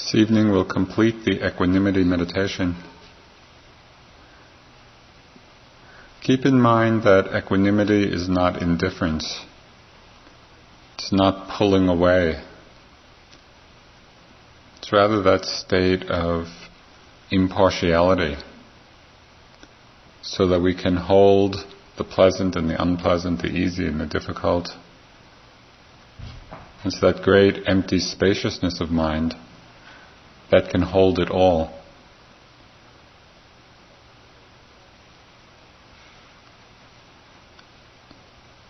This evening we'll complete the equanimity meditation. Keep in mind that equanimity is not indifference. It's not pulling away. It's rather that state of impartiality so that we can hold the pleasant and the unpleasant, the easy and the difficult. It's that great empty spaciousness of mind that can hold it all.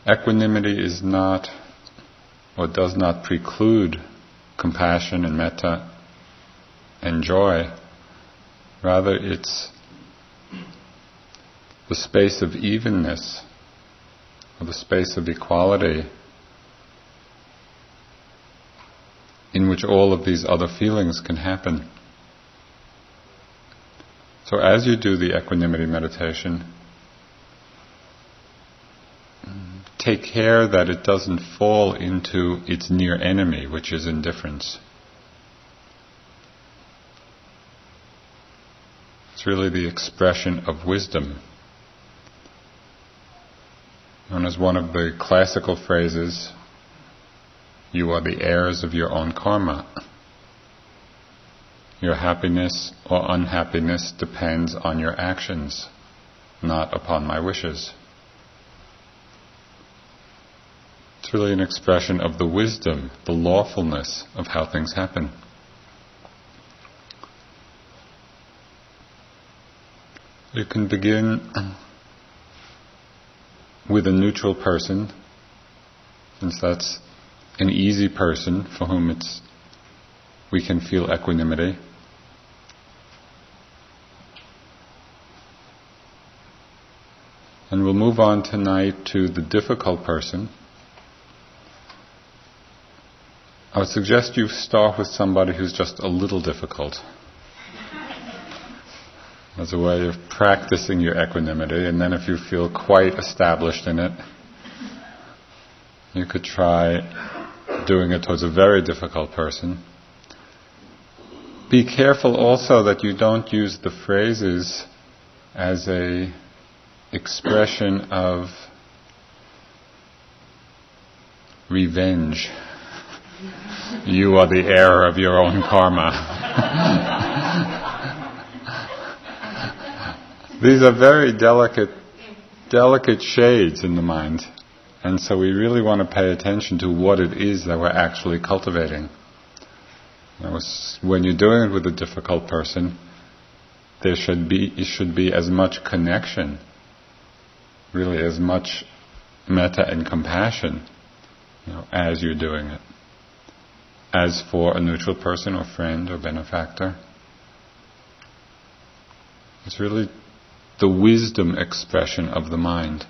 Equanimity is not or does not preclude compassion and metta and joy. Rather, it's the space of evenness, or the space of equality, in which all of these other feelings can happen. So as you do the equanimity meditation, take care that it doesn't fall into its near enemy, which is indifference. It's really the expression of wisdom. Known as one of the classical phrases, you are the heirs of your own karma. Your happiness or unhappiness depends on your actions, not upon my wishes. It's really an expression of the wisdom, the lawfulness of how things happen. You can begin with a neutral person, since that's an easy person for whom it's we can feel equanimity. And we'll move on tonight to the difficult person. I would suggest you start with somebody who's just a little difficult as a way of practicing your equanimity, and then if you feel quite established in it, you could try doing it towards a very difficult person. Be careful also that you don't use the phrases as a expression of revenge you are the heir of your own karma. These are very delicate, delicate shades in the mind. And so we really want to pay attention to what it is that we're actually cultivating. when you're doing it with a difficult person, there should be, it should be as much connection, really as much metta and compassion, you know, as you're doing it as for a neutral person or friend or benefactor. It's really the wisdom expression of the mind.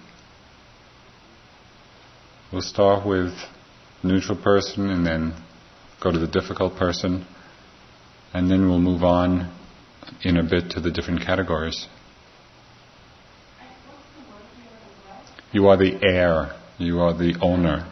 We'll start with neutral person and then go to the difficult person, and then we'll move on in a bit to the different categories. You are the heir, you are the owner,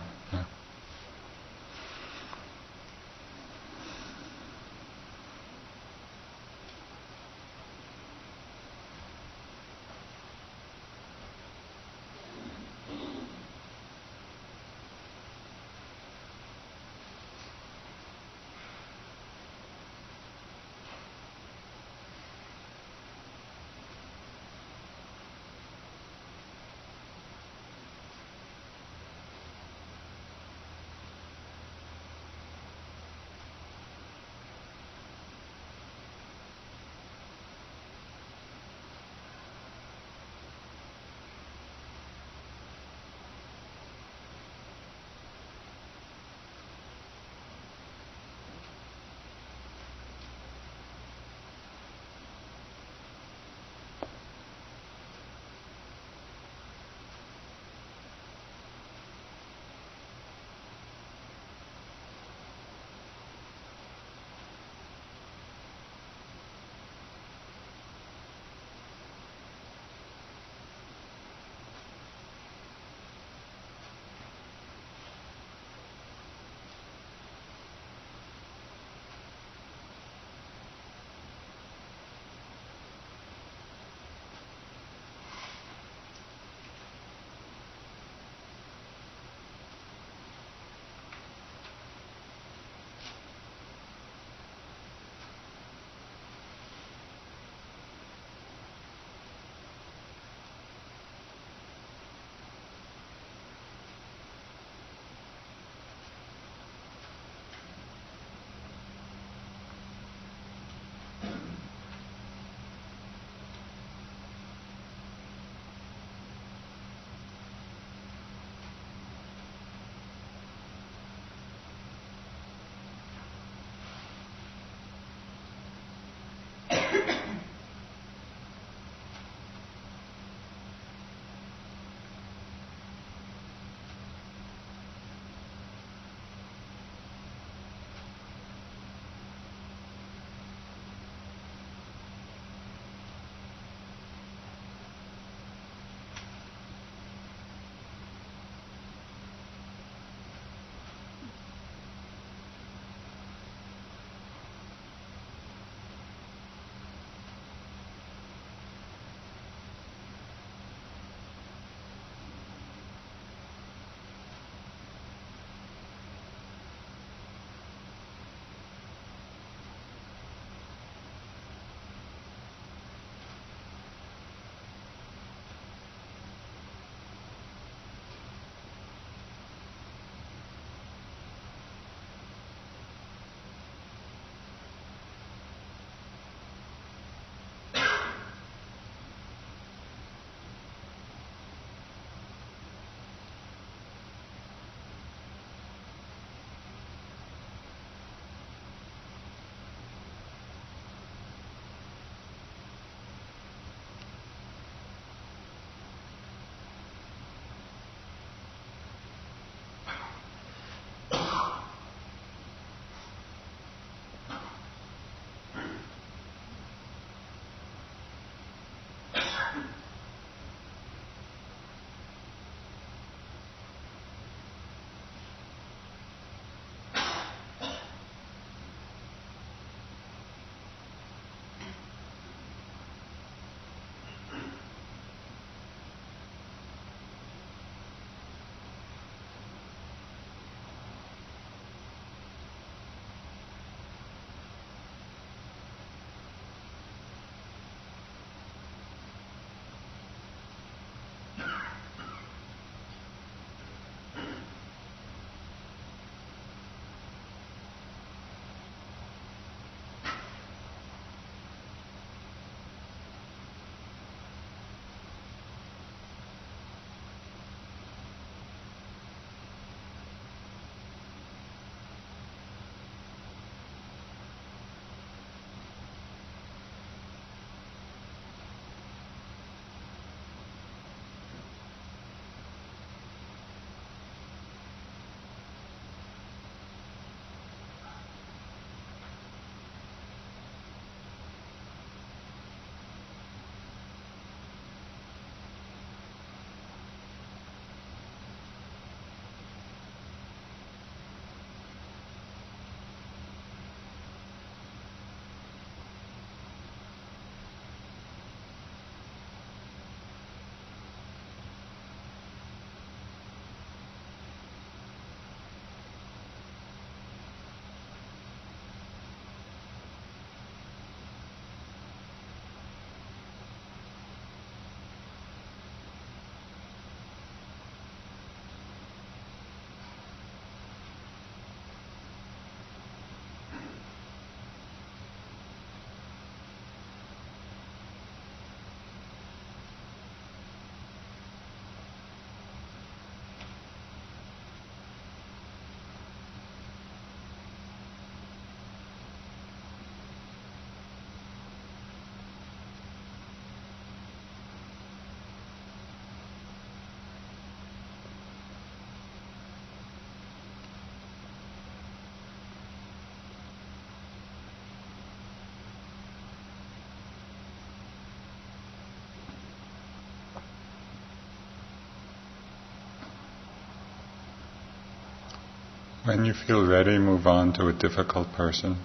When you feel ready, move on to a difficult person.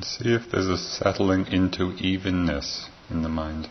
See if there's a settling into evenness in the mind.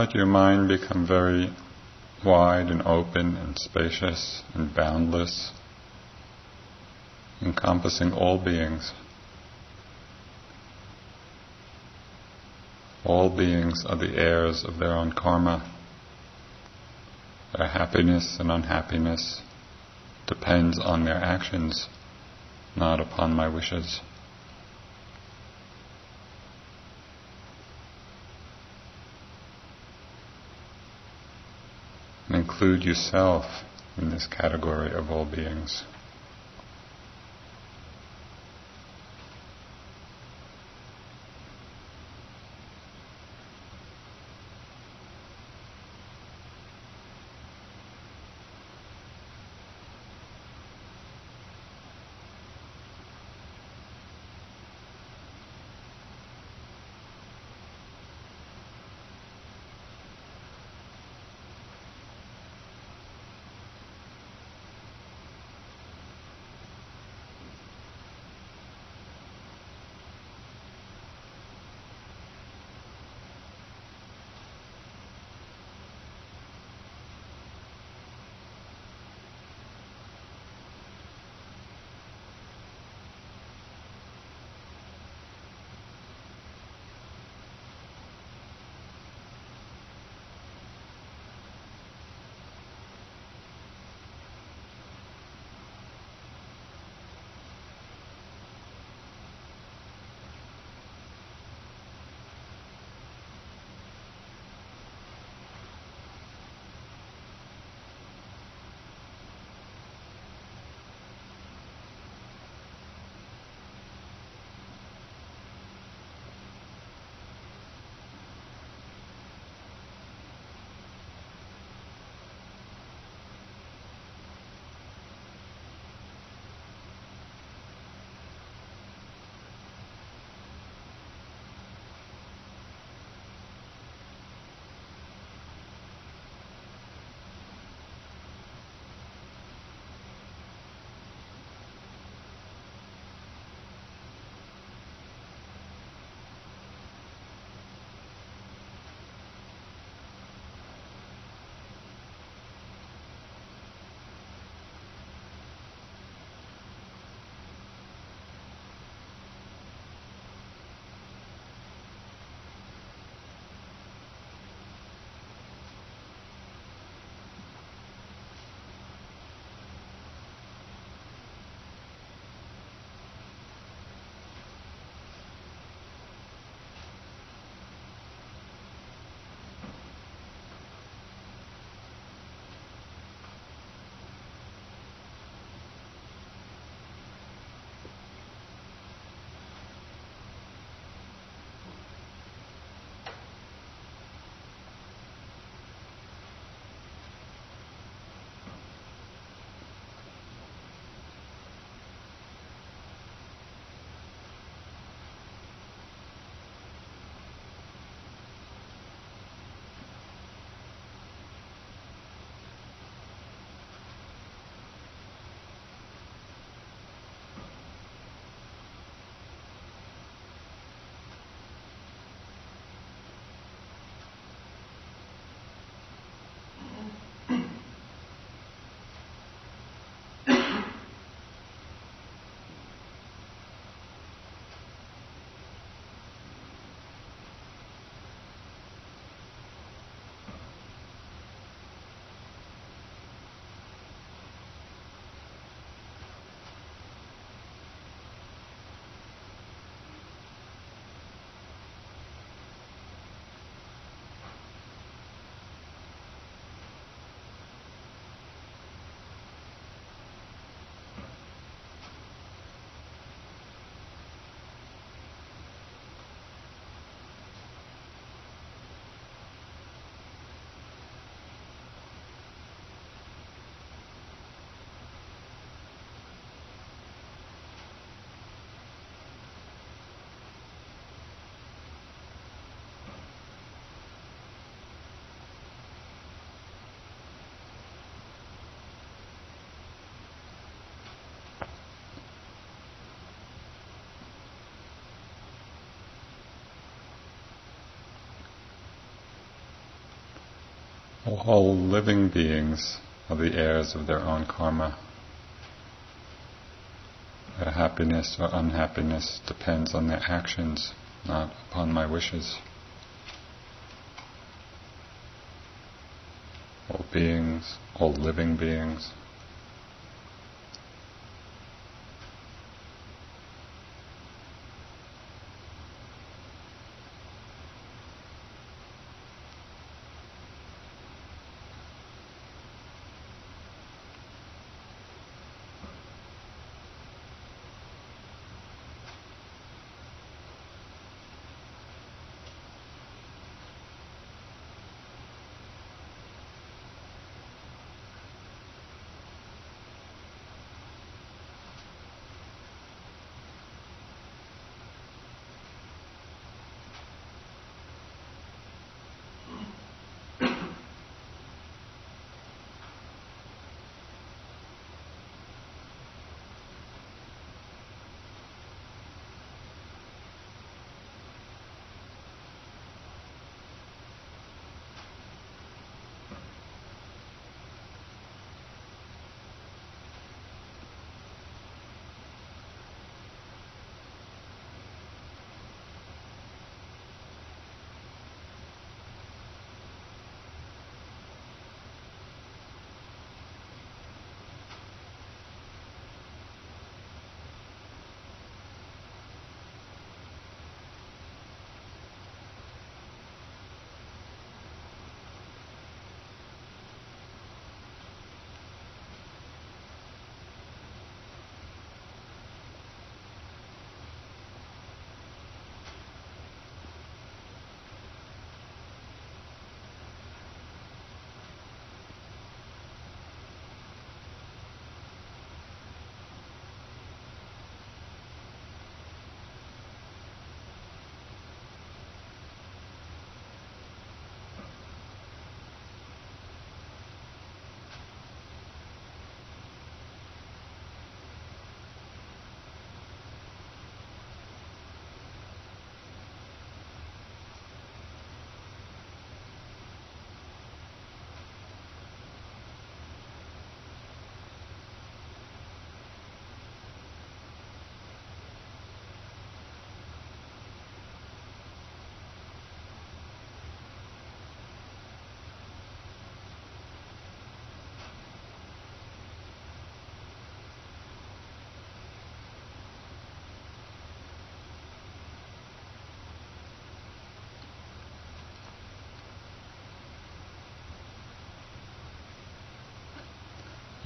Let your mind become very wide and open and spacious and boundless, encompassing all beings. All beings are the heirs of their own karma. Their happiness and unhappiness depends on their actions, not upon my wishes. And include yourself in this category of all beings. All living beings are the heirs of their own karma. Their happiness or unhappiness depends on their actions, not upon my wishes. All beings, all living beings,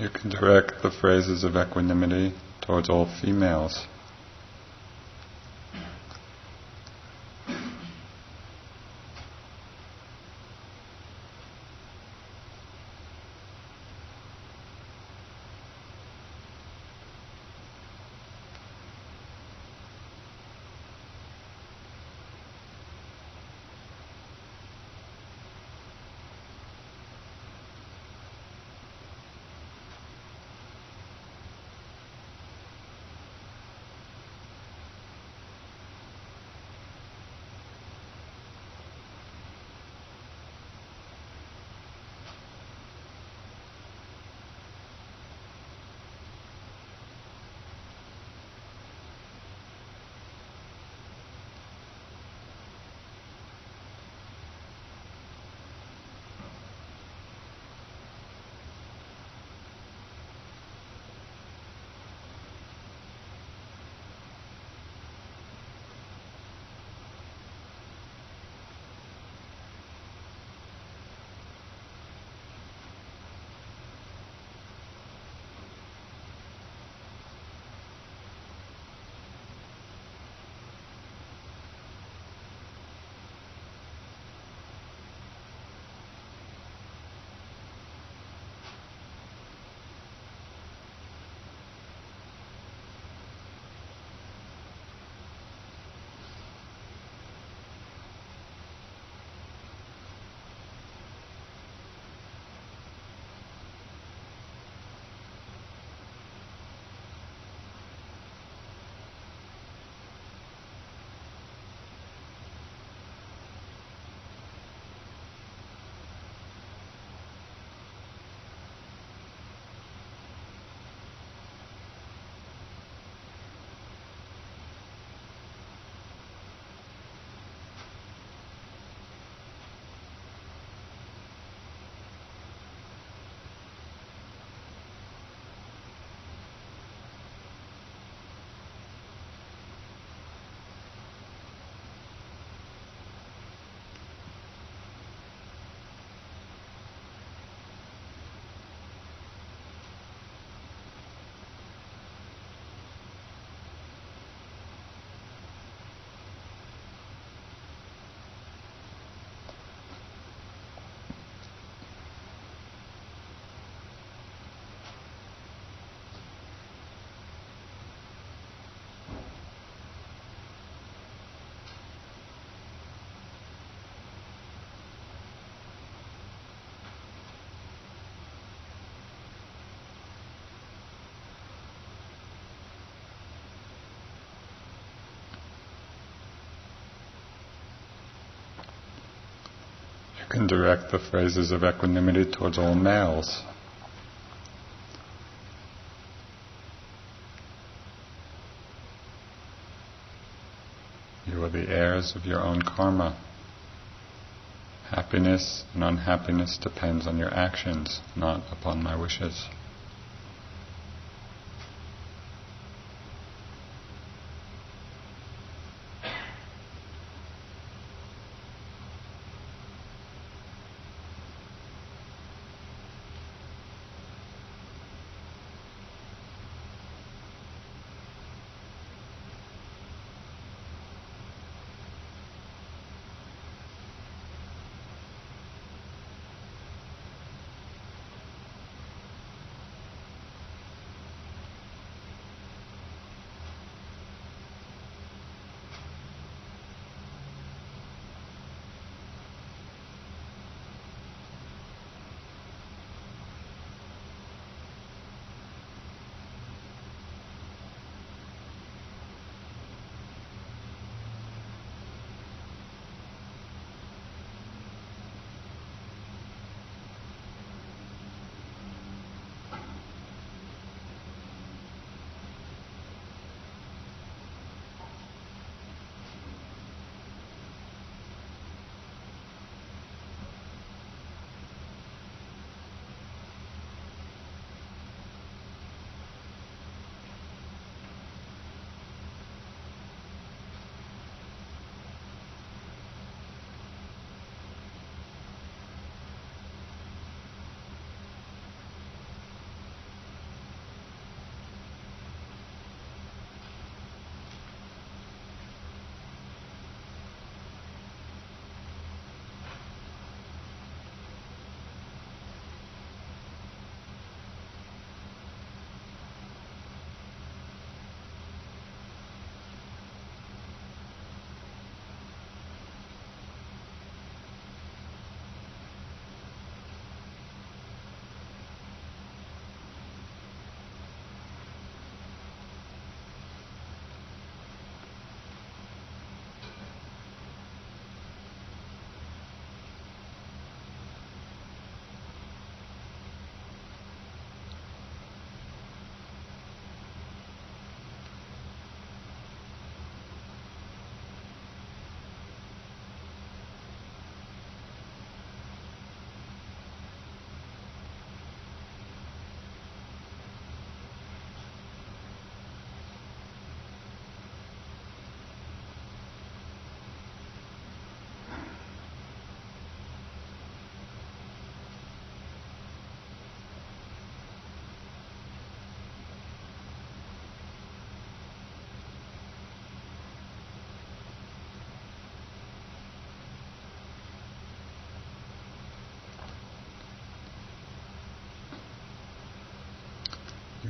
You can direct the phrases of equanimity towards all females. You can direct the phrases of equanimity towards all males. You are the heirs of your own karma. Happiness and unhappiness depends on your actions, not upon my wishes.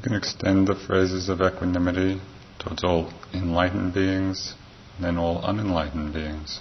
Can extend the phrases of equanimity towards all enlightened beings and then all unenlightened beings.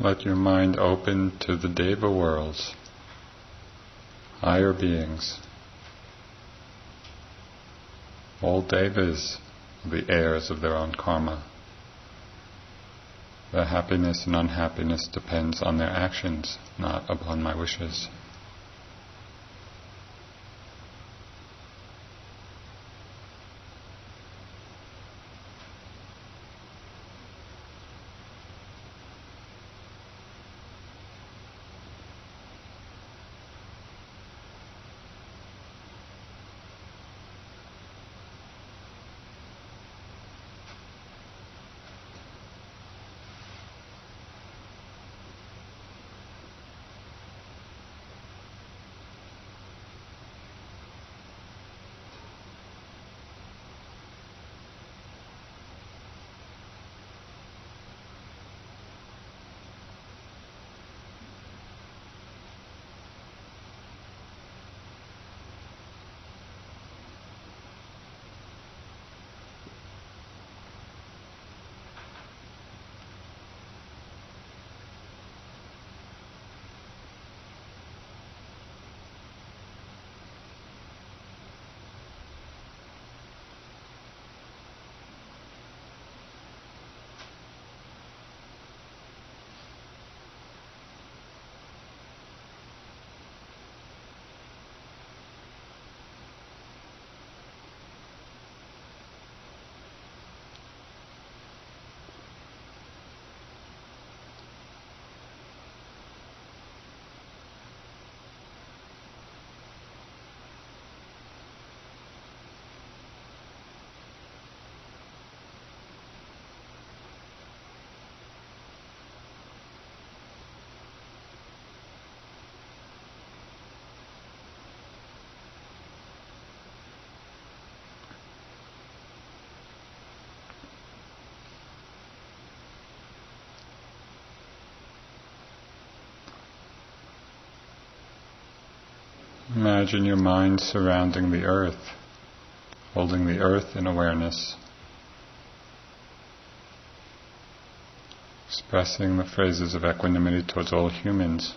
Let your mind open to the Deva worlds, higher beings. All Devas are the heirs of their own karma. Their happiness and unhappiness depends on their actions, not upon my wishes. Imagine your mind surrounding the earth, holding the earth in awareness, expressing the phrases of equanimity towards all humans.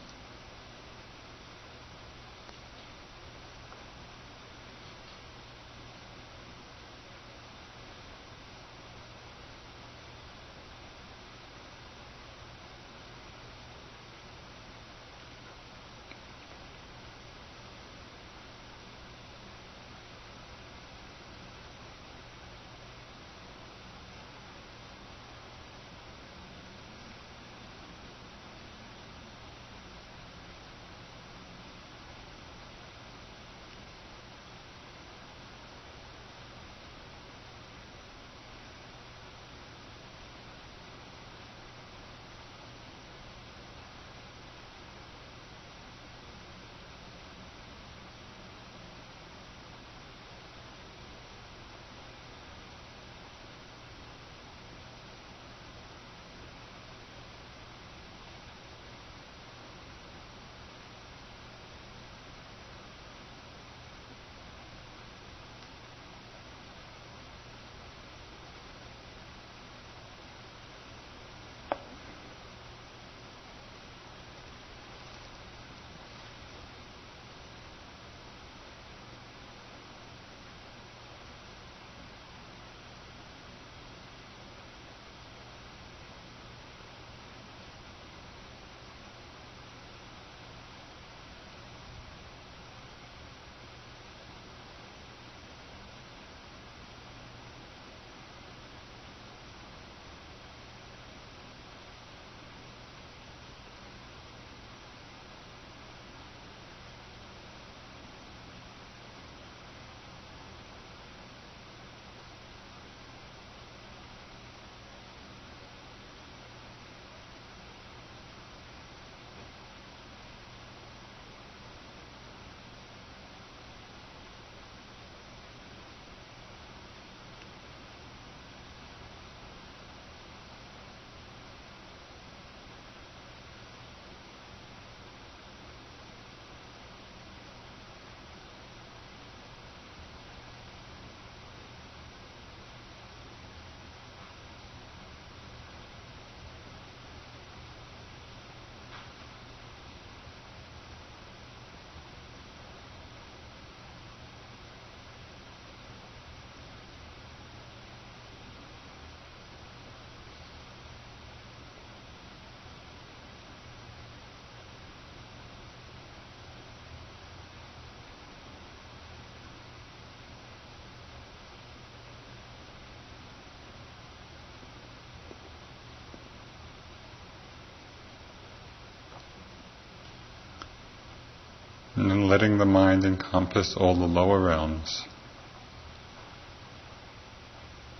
And then letting the mind encompass all the lower realms.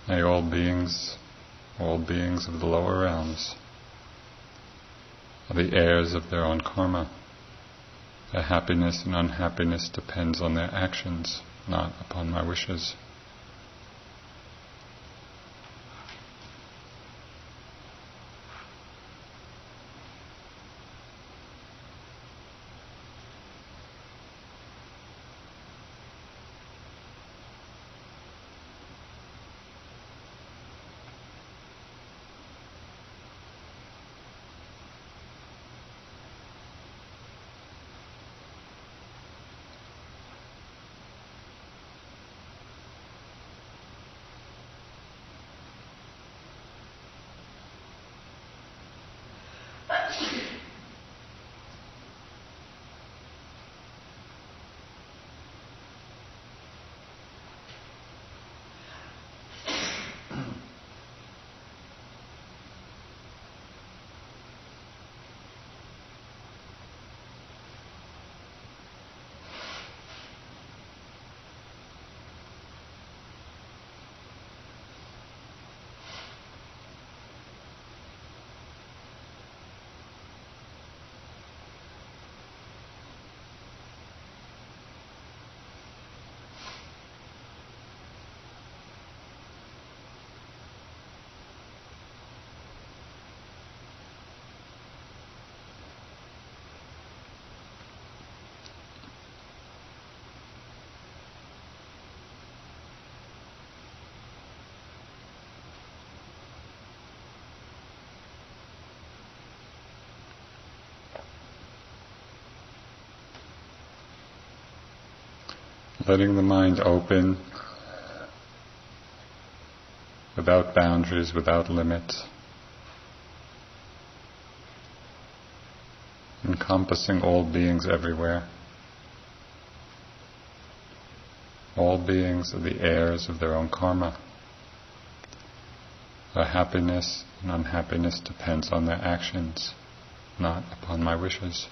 May all beings, all beings of the lower realms, are the heirs of their own karma. Their happiness and unhappiness depends on their actions, not upon my wishes. Letting the mind open without boundaries, without limits, encompassing all beings everywhere. All beings are the heirs of their own karma. Their happiness and unhappiness depends on their actions, not upon my wishes.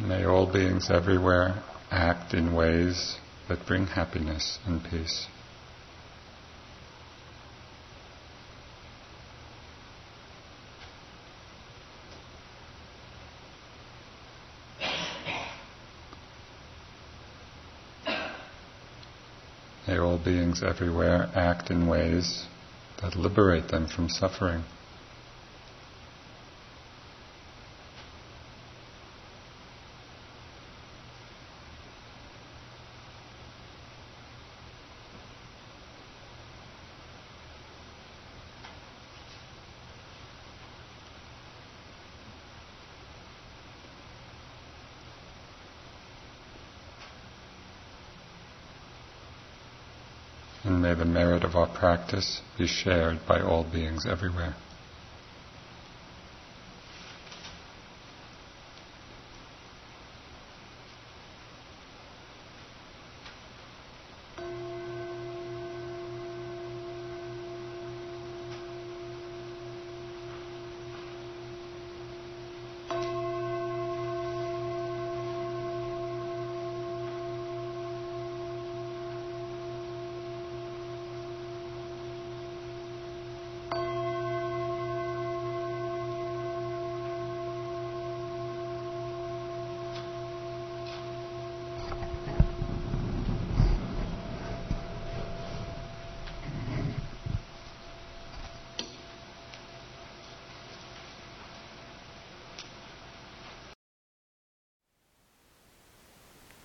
May all beings everywhere act in ways that bring happiness and peace. May all beings everywhere act in ways that liberate them from suffering. And may the merit of our practice be shared by all beings everywhere.